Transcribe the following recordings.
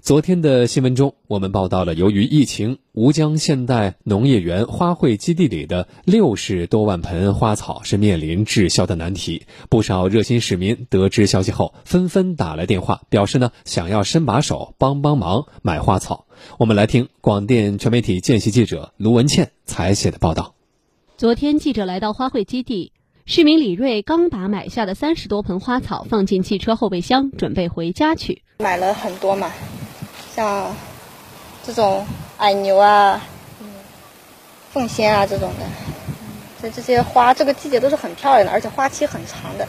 昨天的新闻中，我们报道了，由于疫情，吴江现代农业园花卉基地里的六十多万盆花草是面临滞销的难题。不少热心市民得知消息后，纷纷打来电话，表示呢想要伸把手帮帮忙买花草。我们来听广电全媒体见习记者卢文倩采写的报道。昨天，记者来到花卉基地，市民李瑞刚把买下的三十多盆花草放进汽车后备箱，准备回家去。买了很多嘛。像这种矮牛啊，凤仙啊这种的，所以这些花这个季节都是很漂亮的，而且花期很长的。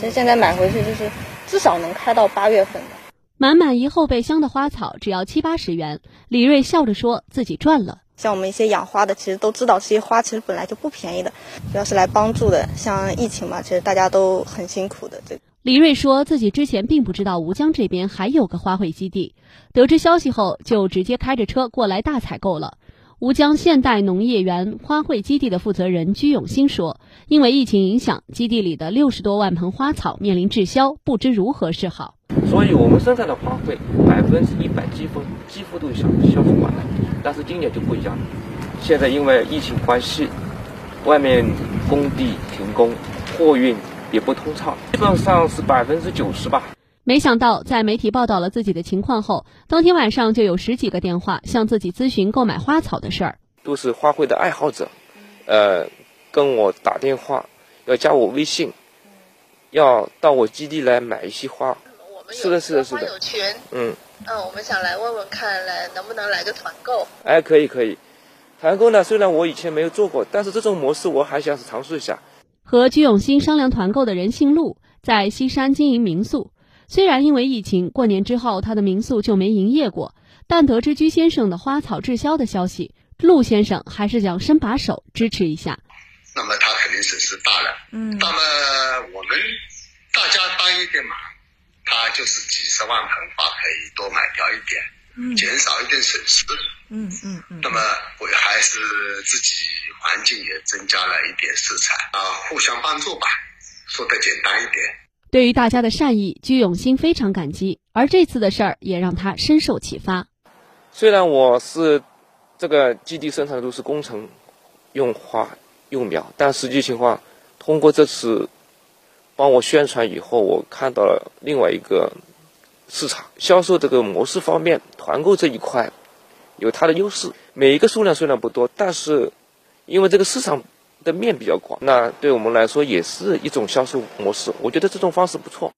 其实现在买回去就是至少能开到八月份的。满满一后备箱的花草只要七八十元，李瑞笑着说自己赚了。像我们一些养花的，其实都知道这些花其实本来就不便宜的，主要是来帮助的。像疫情嘛，其实大家都很辛苦的。这李瑞说自己之前并不知道吴江这边还有个花卉基地，得知消息后就直接开着车过来大采购了。吴江现代农业园花卉基地的负责人居永新说：“因为疫情影响，基地里的六十多万盆花草面临滞销，不知如何是好。所以我们生产的花卉百分之一百几乎几乎都销销售完了。但是今年就不一样了，现在因为疫情关系，外面工地停工，货运也不通畅，基本上是百分之九十吧。没想到，在媒体报道了自己的情况后，当天晚上就有十几个电话向自己咨询购买花草的事儿。都是花卉的爱好者，呃，跟我打电话，要加我微信，要到我基地来买一些花。是的，是的，是的。嗯。嗯，我们想来问问看，来能不能来个团购？哎，可以可以，团购呢？虽然我以前没有做过，但是这种模式我还想尝试一下。和居永新商量团购的人姓陆，在西山经营民宿。虽然因为疫情，过年之后他的民宿就没营业过，但得知居先生的花草滞销的消息，陆先生还是想伸把手支持一下。那么他肯定损失大了。嗯。那么我们大家帮一点忙。他就是几十万盆花可以多买掉一点，嗯，减少一点损失，嗯嗯嗯。那么我还是自己环境也增加了一点色彩啊，互相帮助吧，说的简单一点。对于大家的善意，居永新非常感激，而这次的事儿也让他深受启发。虽然我是这个基地生产的都是工程用花用苗，但实际情况通过这次。帮我宣传以后，我看到了另外一个市场销售这个模式方面，团购这一块有它的优势。每一个数量虽然不多，但是因为这个市场的面比较广，那对我们来说也是一种销售模式。我觉得这种方式不错。